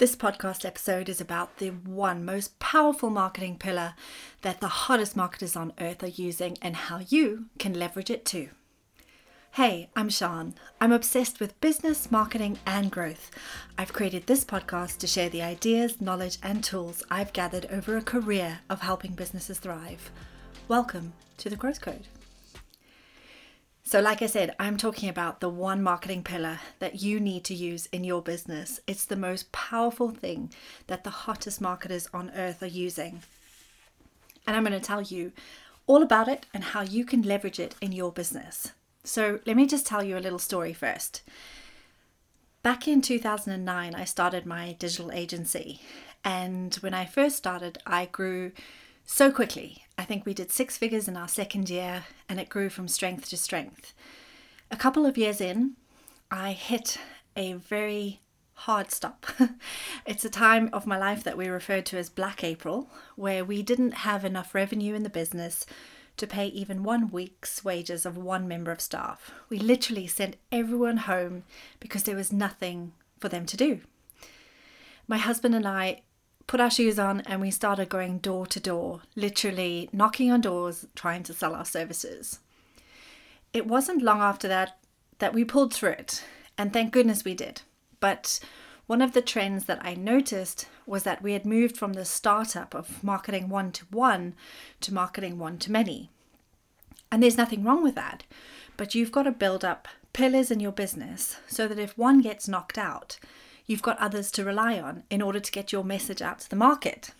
This podcast episode is about the one most powerful marketing pillar that the hottest marketers on earth are using and how you can leverage it too. Hey, I'm Sean. I'm obsessed with business, marketing, and growth. I've created this podcast to share the ideas, knowledge, and tools I've gathered over a career of helping businesses thrive. Welcome to the Growth Code. So, like I said, I'm talking about the one marketing pillar that you need to use in your business. It's the most powerful thing that the hottest marketers on earth are using. And I'm going to tell you all about it and how you can leverage it in your business. So, let me just tell you a little story first. Back in 2009, I started my digital agency. And when I first started, I grew so quickly. I think we did six figures in our second year and it grew from strength to strength. A couple of years in, I hit a very hard stop. it's a time of my life that we referred to as Black April, where we didn't have enough revenue in the business to pay even one week's wages of one member of staff. We literally sent everyone home because there was nothing for them to do. My husband and I put our shoes on and we started going door to door, literally knocking on doors, trying to sell our services. It wasn't long after that that we pulled through it, and thank goodness we did. But one of the trends that I noticed was that we had moved from the startup of marketing one to one to marketing one to many. And there's nothing wrong with that, but you've got to build up pillars in your business so that if one gets knocked out, you've got others to rely on in order to get your message out to the market.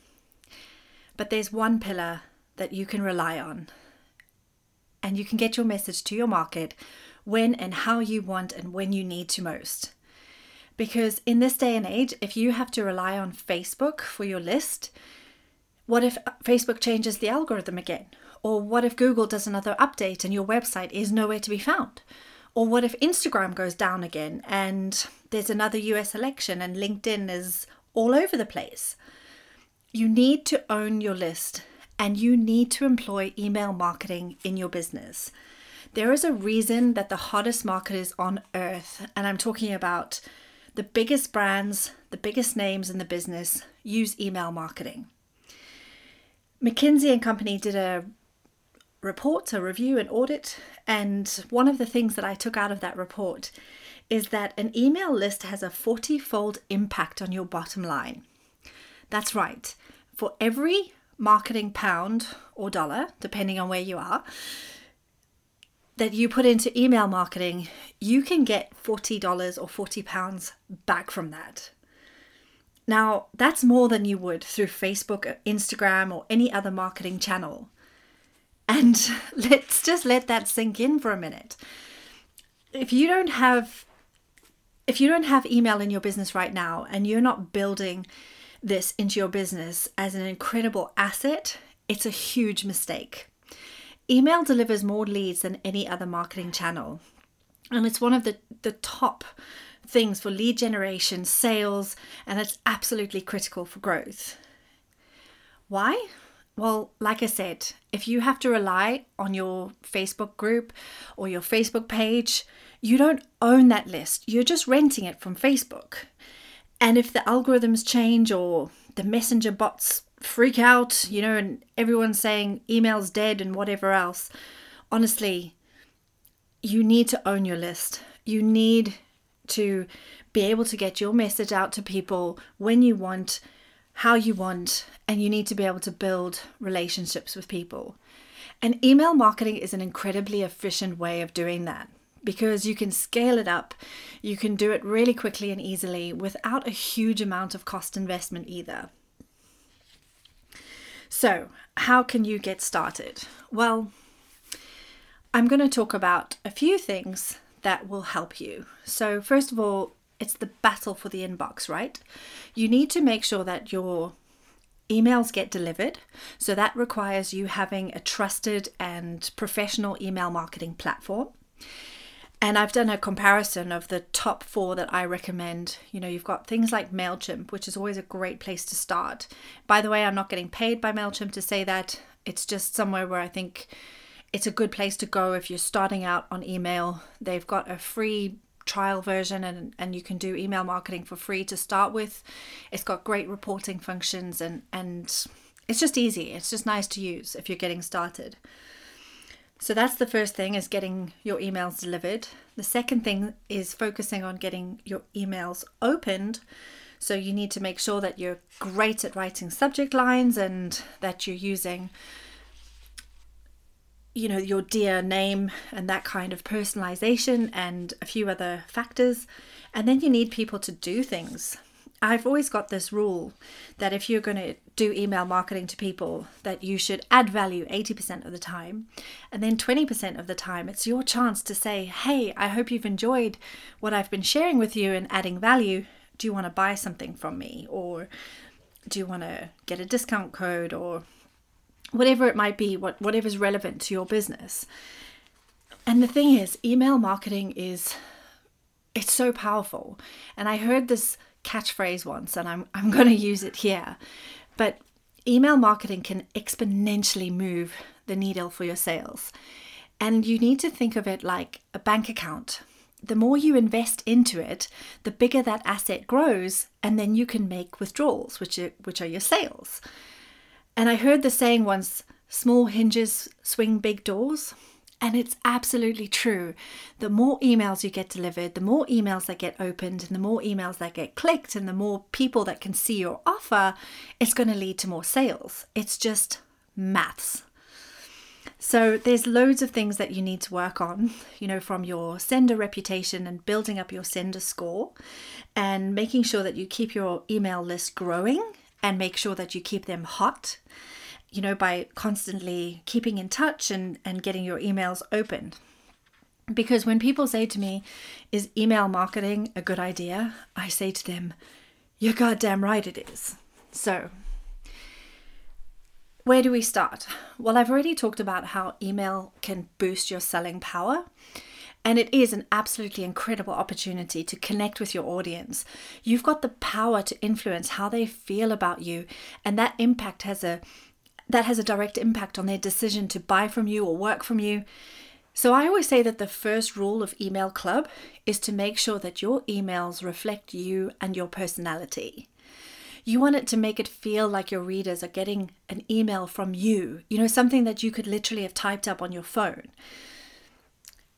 But there's one pillar that you can rely on, and you can get your message to your market when and how you want and when you need to most. Because in this day and age, if you have to rely on Facebook for your list, what if uh, Facebook changes the algorithm again? Or what if Google does another update and your website is nowhere to be found? Or what if Instagram goes down again and there's another US election and LinkedIn is all over the place? You need to own your list and you need to employ email marketing in your business. There is a reason that the hottest marketers on earth, and I'm talking about the biggest brands, the biggest names in the business, use email marketing. McKinsey and Company did a report, a review, an audit. And one of the things that I took out of that report is that an email list has a 40 fold impact on your bottom line. That's right. For every marketing pound or dollar, depending on where you are, that you put into email marketing, you can get $40 or 40 pounds back from that. Now, that's more than you would through Facebook, or Instagram, or any other marketing channel. And let's just let that sink in for a minute. If you don't have if you don't have email in your business right now and you're not building this into your business as an incredible asset, it's a huge mistake. Email delivers more leads than any other marketing channel. And it's one of the, the top things for lead generation, sales, and it's absolutely critical for growth. Why? Well, like I said, if you have to rely on your Facebook group or your Facebook page, you don't own that list. You're just renting it from Facebook. And if the algorithms change or the messenger bots freak out, you know, and everyone's saying email's dead and whatever else, honestly, you need to own your list. You need to be able to get your message out to people when you want how you want, and you need to be able to build relationships with people. And email marketing is an incredibly efficient way of doing that because you can scale it up. You can do it really quickly and easily without a huge amount of cost investment either. So, how can you get started? Well, I'm going to talk about a few things that will help you. So, first of all, it's the battle for the inbox, right? You need to make sure that your emails get delivered. So that requires you having a trusted and professional email marketing platform. And I've done a comparison of the top four that I recommend. You know, you've got things like MailChimp, which is always a great place to start. By the way, I'm not getting paid by MailChimp to say that. It's just somewhere where I think it's a good place to go if you're starting out on email. They've got a free trial version and, and you can do email marketing for free to start with. It's got great reporting functions and, and it's just easy. It's just nice to use if you're getting started. So that's the first thing is getting your emails delivered. The second thing is focusing on getting your emails opened. So you need to make sure that you're great at writing subject lines and that you're using you know your dear name and that kind of personalization and a few other factors and then you need people to do things I've always got this rule that if you're going to do email marketing to people, that you should add value 80% of the time. And then 20% of the time, it's your chance to say, Hey, I hope you've enjoyed what I've been sharing with you and adding value. Do you want to buy something from me? Or do you want to get a discount code? Or whatever it might be, what, whatever's relevant to your business. And the thing is, email marketing is it's so powerful. And I heard this catchphrase once and I'm, I'm going to use it here. But email marketing can exponentially move the needle for your sales. And you need to think of it like a bank account. The more you invest into it, the bigger that asset grows, and then you can make withdrawals, which are, which are your sales. And I heard the saying once small hinges swing big doors. And it's absolutely true. The more emails you get delivered, the more emails that get opened, and the more emails that get clicked, and the more people that can see your offer, it's going to lead to more sales. It's just maths. So there's loads of things that you need to work on, you know, from your sender reputation and building up your sender score and making sure that you keep your email list growing and make sure that you keep them hot you know, by constantly keeping in touch and, and getting your emails open. Because when people say to me, Is email marketing a good idea? I say to them, You're goddamn right it is. So, where do we start? Well, I've already talked about how email can boost your selling power. And it is an absolutely incredible opportunity to connect with your audience. You've got the power to influence how they feel about you, and that impact has a that has a direct impact on their decision to buy from you or work from you. So I always say that the first rule of Email Club is to make sure that your emails reflect you and your personality. You want it to make it feel like your readers are getting an email from you, you know, something that you could literally have typed up on your phone.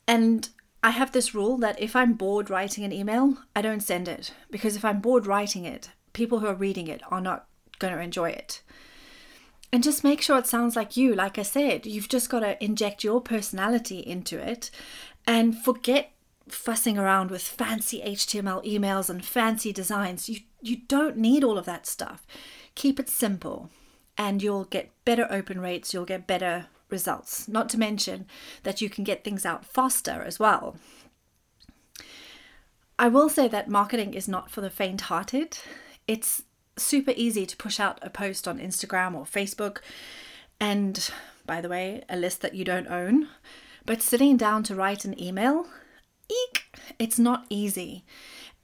And I have this rule that if I'm bored writing an email, I don't send it because if I'm bored writing it, people who are reading it are not going to enjoy it. And just make sure it sounds like you. Like I said, you've just got to inject your personality into it and forget fussing around with fancy HTML emails and fancy designs. You you don't need all of that stuff. Keep it simple and you'll get better open rates, you'll get better results. Not to mention that you can get things out faster as well. I will say that marketing is not for the faint hearted. It's super easy to push out a post on Instagram or Facebook, and by the way, a list that you don't own. But sitting down to write an email, eek, it's not easy.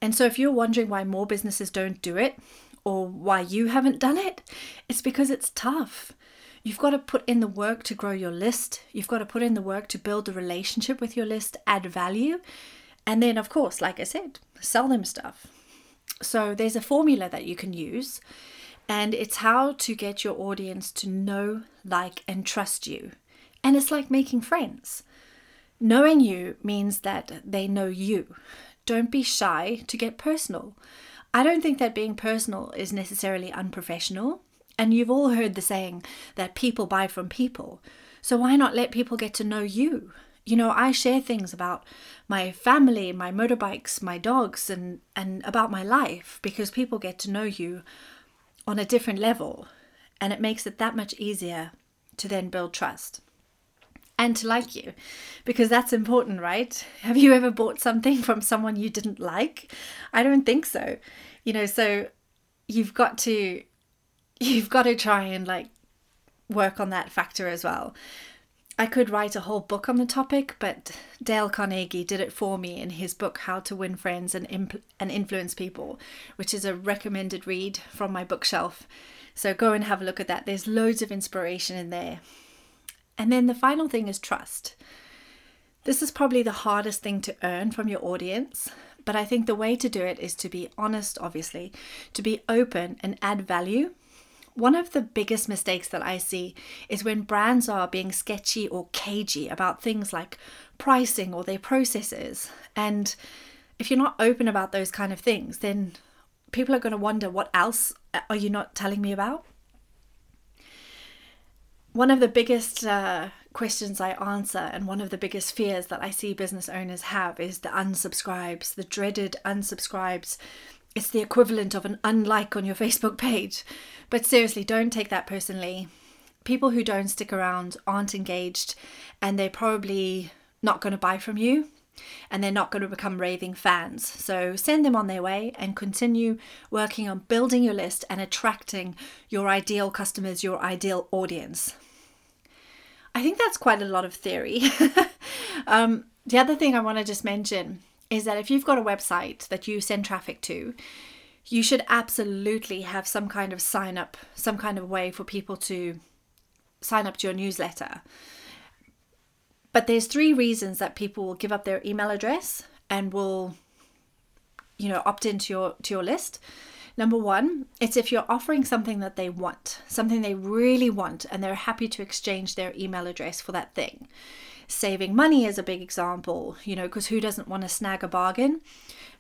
And so if you're wondering why more businesses don't do it, or why you haven't done it, it's because it's tough. You've got to put in the work to grow your list. You've got to put in the work to build a relationship with your list, add value. And then, of course, like I said, sell them stuff. So there's a formula that you can use, and it's how to get your audience to know, like, and trust you. And it's like making friends. Knowing you means that they know you. Don't be shy to get personal. I don't think that being personal is necessarily unprofessional. And you've all heard the saying that people buy from people. So why not let people get to know you? You know, I share things about my family, my motorbikes, my dogs, and, and about my life because people get to know you on a different level. And it makes it that much easier to then build trust and to like you because that's important, right? Have you ever bought something from someone you didn't like? I don't think so. You know, so you've got to you've got to try and like work on that factor as well. I could write a whole book on the topic, but Dale Carnegie did it for me in his book How to Win Friends and and Influence People, which is a recommended read from my bookshelf. So go and have a look at that. There's loads of inspiration in there. And then the final thing is trust. This is probably the hardest thing to earn from your audience, but I think the way to do it is to be honest, obviously, to be open and add value. One of the biggest mistakes that I see is when brands are being sketchy or cagey about things like pricing or their processes. And if you're not open about those kind of things, then people are going to wonder what else are you not telling me about? One of the biggest uh, questions I answer, and one of the biggest fears that I see business owners have, is the unsubscribes, the dreaded unsubscribes. It's the equivalent of an unlike on your Facebook page. But seriously, don't take that personally. People who don't stick around aren't engaged, and they're probably not going to buy from you and they're not going to become raving fans. So send them on their way and continue working on building your list and attracting your ideal customers, your ideal audience. I think that's quite a lot of theory. um, the other thing I want to just mention is that if you've got a website that you send traffic to, you should absolutely have some kind of sign up, some kind of way for people to sign up to your newsletter. But there's three reasons that people will give up their email address and will you know opt into your to your list. Number one, it's if you're offering something that they want, something they really want, and they're happy to exchange their email address for that thing. Saving money is a big example, you know, because who doesn't want to snag a bargain?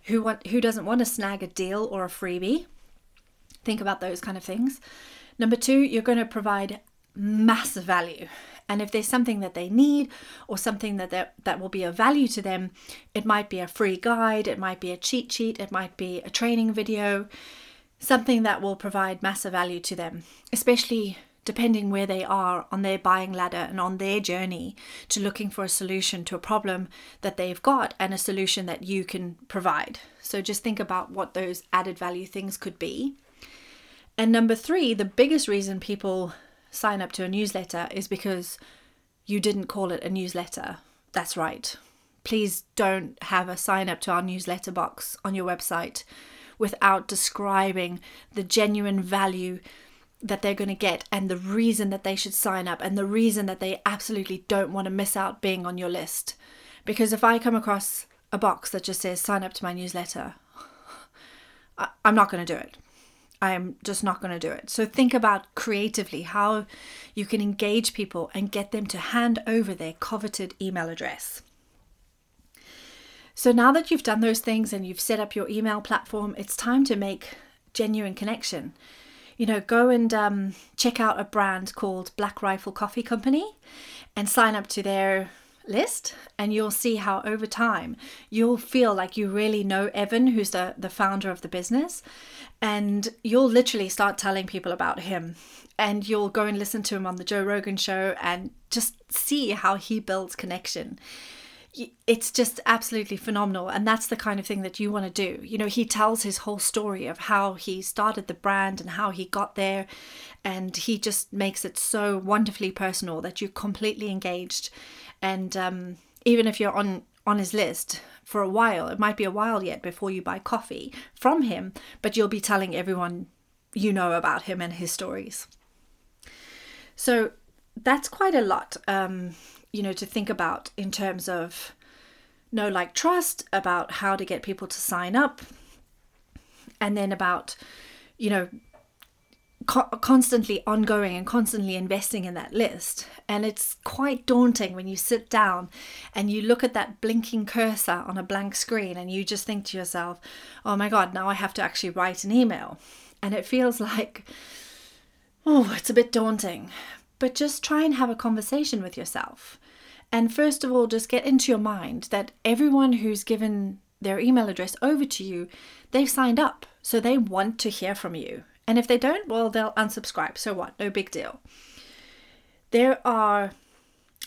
Who want who doesn't want to snag a deal or a freebie? Think about those kind of things. Number two, you're going to provide massive value. And if there's something that they need or something that that will be of value to them, it might be a free guide, it might be a cheat sheet, it might be a training video, something that will provide massive value to them, especially depending where they are on their buying ladder and on their journey to looking for a solution to a problem that they've got and a solution that you can provide. So just think about what those added value things could be. And number three, the biggest reason people sign up to a newsletter is because you didn't call it a newsletter. That's right. Please don't have a sign up to our newsletter box on your website without describing the genuine value that they're going to get and the reason that they should sign up and the reason that they absolutely don't want to miss out being on your list. Because if I come across a box that just says sign up to my newsletter, I, am not going to do it. I am just not going to do it. So think about creatively how you can engage people and get them to hand over their coveted email address. So now that you've done those things and you've set up your email platform, it's time to make genuine connection. You know, go and um, check out a brand called Black Rifle Coffee Company and sign up to their list and you'll see how over time you'll feel like you really know Evan who's the the founder of the business and you'll literally start telling people about him and you'll go and listen to him on the Joe Rogan show and just see how he builds connection it's just absolutely phenomenal and that's the kind of thing that you want to do. You know he tells his whole story of how he started the brand and how he got there and he just makes it so wonderfully personal that you're completely engaged. And um, even if you're on on his list for a while it might be a while yet before you buy coffee from him but you'll be telling everyone you know about him and his stories. So that's quite a lot. Um, you know to think about in terms of know like trust about how to get people to sign up and then about you know co- constantly ongoing and constantly investing in that list. And it's quite daunting when you sit down and you look at that blinking cursor on a blank screen and you just think to yourself oh my god now i have to actually write an email. And it feels like oh it's a bit daunting but just try and have a conversation with yourself. And first of all, just get into your mind that everyone who's given their email address over to you, they've signed up. So they want to hear from you. And if they don't, well, they'll unsubscribe. So what? No big deal. There are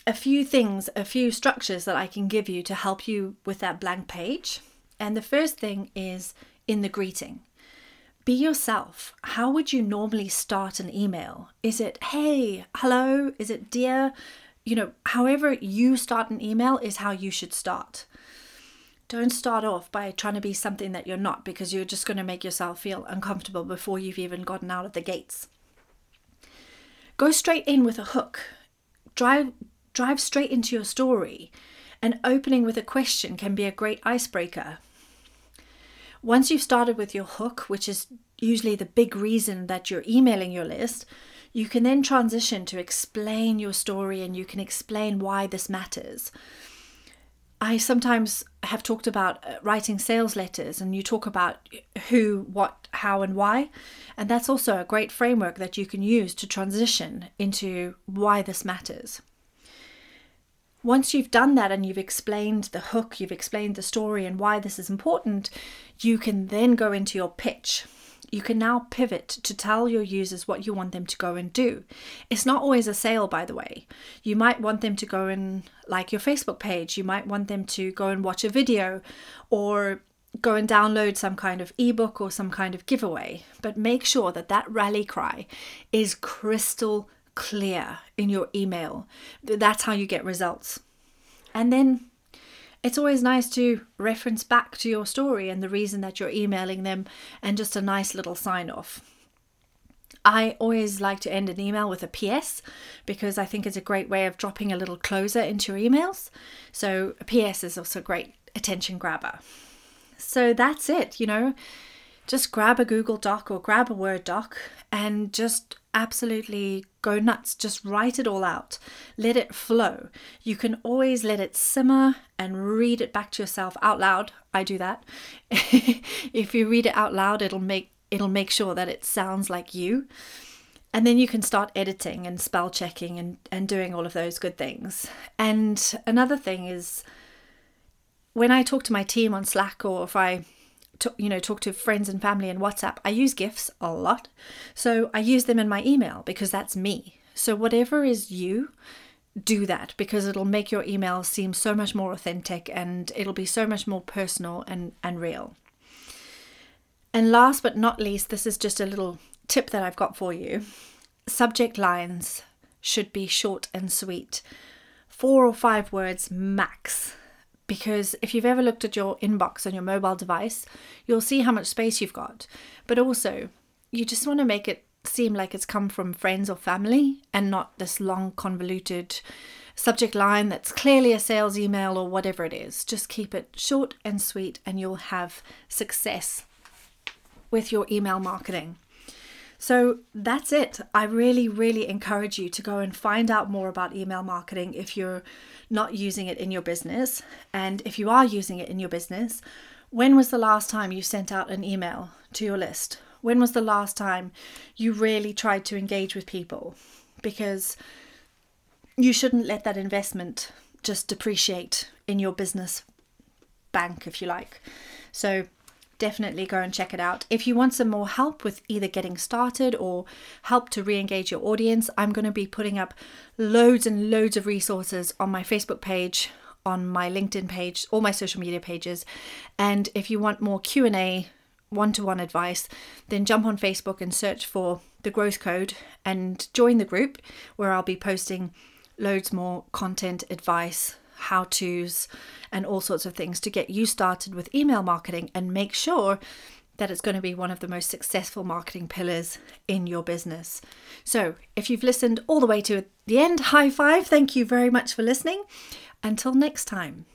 a few things, a few structures that I can give you to help you with that blank page. And the first thing is in the greeting. Be yourself. How would you normally start an email? Is it, hey, hello? Is it, dear? You know, however you start an email is how you should start. Don't start off by trying to be something that you're not because you're just going to make yourself feel uncomfortable before you've even gotten out of the gates. Go straight in with a hook. Drive drive straight into your story And opening with a question can be a great icebreaker. Once you've started with your hook, which is usually the big reason that you're emailing your list, you can then transition to explain your story and you can explain why this matters. I sometimes have talked about uh, writing sales letters, and you talk about who, what, how, and why. And that's also a great framework that you can use to transition into why this matters. Once you've done that and you've explained the hook, you've explained the story and why this is important, you can then go into your pitch you can now pivot to tell your users what you want them to go and do. It's not always a sale, by the way. You might want them to go and like your Facebook page, you might want them to go and watch a video or go and download some kind of ebook or some kind of giveaway. But make sure that that rally cry is crystal clear in your email. That's how you get results. And then it's always nice to reference back to your story and the reason that you're emailing them and just a nice little sign off. I always like to end an email with a PS because I think it's a great way of dropping a little closer into your emails. So, a PS is also a great attention grabber. So, that's it, you know. Just grab a Google Doc or grab a Word doc and just absolutely go nuts. Just write it all out. Let it flow. You can always let it simmer and read it back to yourself out loud. I do that. if you read it out loud, it'll make it'll make sure that it sounds like you. And then you can start editing and spell checking and, and doing all of those good things. And another thing is when I talk to my team on Slack or if I to, you know talk to friends and family in WhatsApp, I use GIFs a lot. So I use them in my email because that's me. So whatever is you, do that because it'll make your email seem so much more authentic and it'll be so much more personal and, and real. And last but not least, this is just a little tip that I've got for you. Subject lines should be short and sweet, four or five words max because if you've ever looked at your inbox on your mobile device, you'll see how much space you've got. But also, you just want to make it seem like it's come from friends or family and not this long, convoluted subject line that's clearly a sales email or whatever it is. Just keep it short and sweet, and you'll have success with your email marketing. So that's it. I really, really encourage you to go and find out more about email marketing if you're not using it in your business. And if you are using it in your business, when was the last time you sent out an email to your list? When was the last time you really tried to engage with people? Because you shouldn't let that investment just depreciate in your business bank, if you like. So definitely go and check it out. If you want some more help with either getting started or help to re engage your audience, I'm going to be putting up loads and loads of resources on my Facebook page on my linkedin page all my social media pages and if you want more q&a one-to-one advice then jump on facebook and search for the growth code and join the group where i'll be posting loads more content advice how to's, and all sorts of things to get you started with email marketing and make sure that it's going to be one of the most successful marketing pillars in your business. So, if you've listened all the way to the end, high five. Thank you very much for listening. Until next time.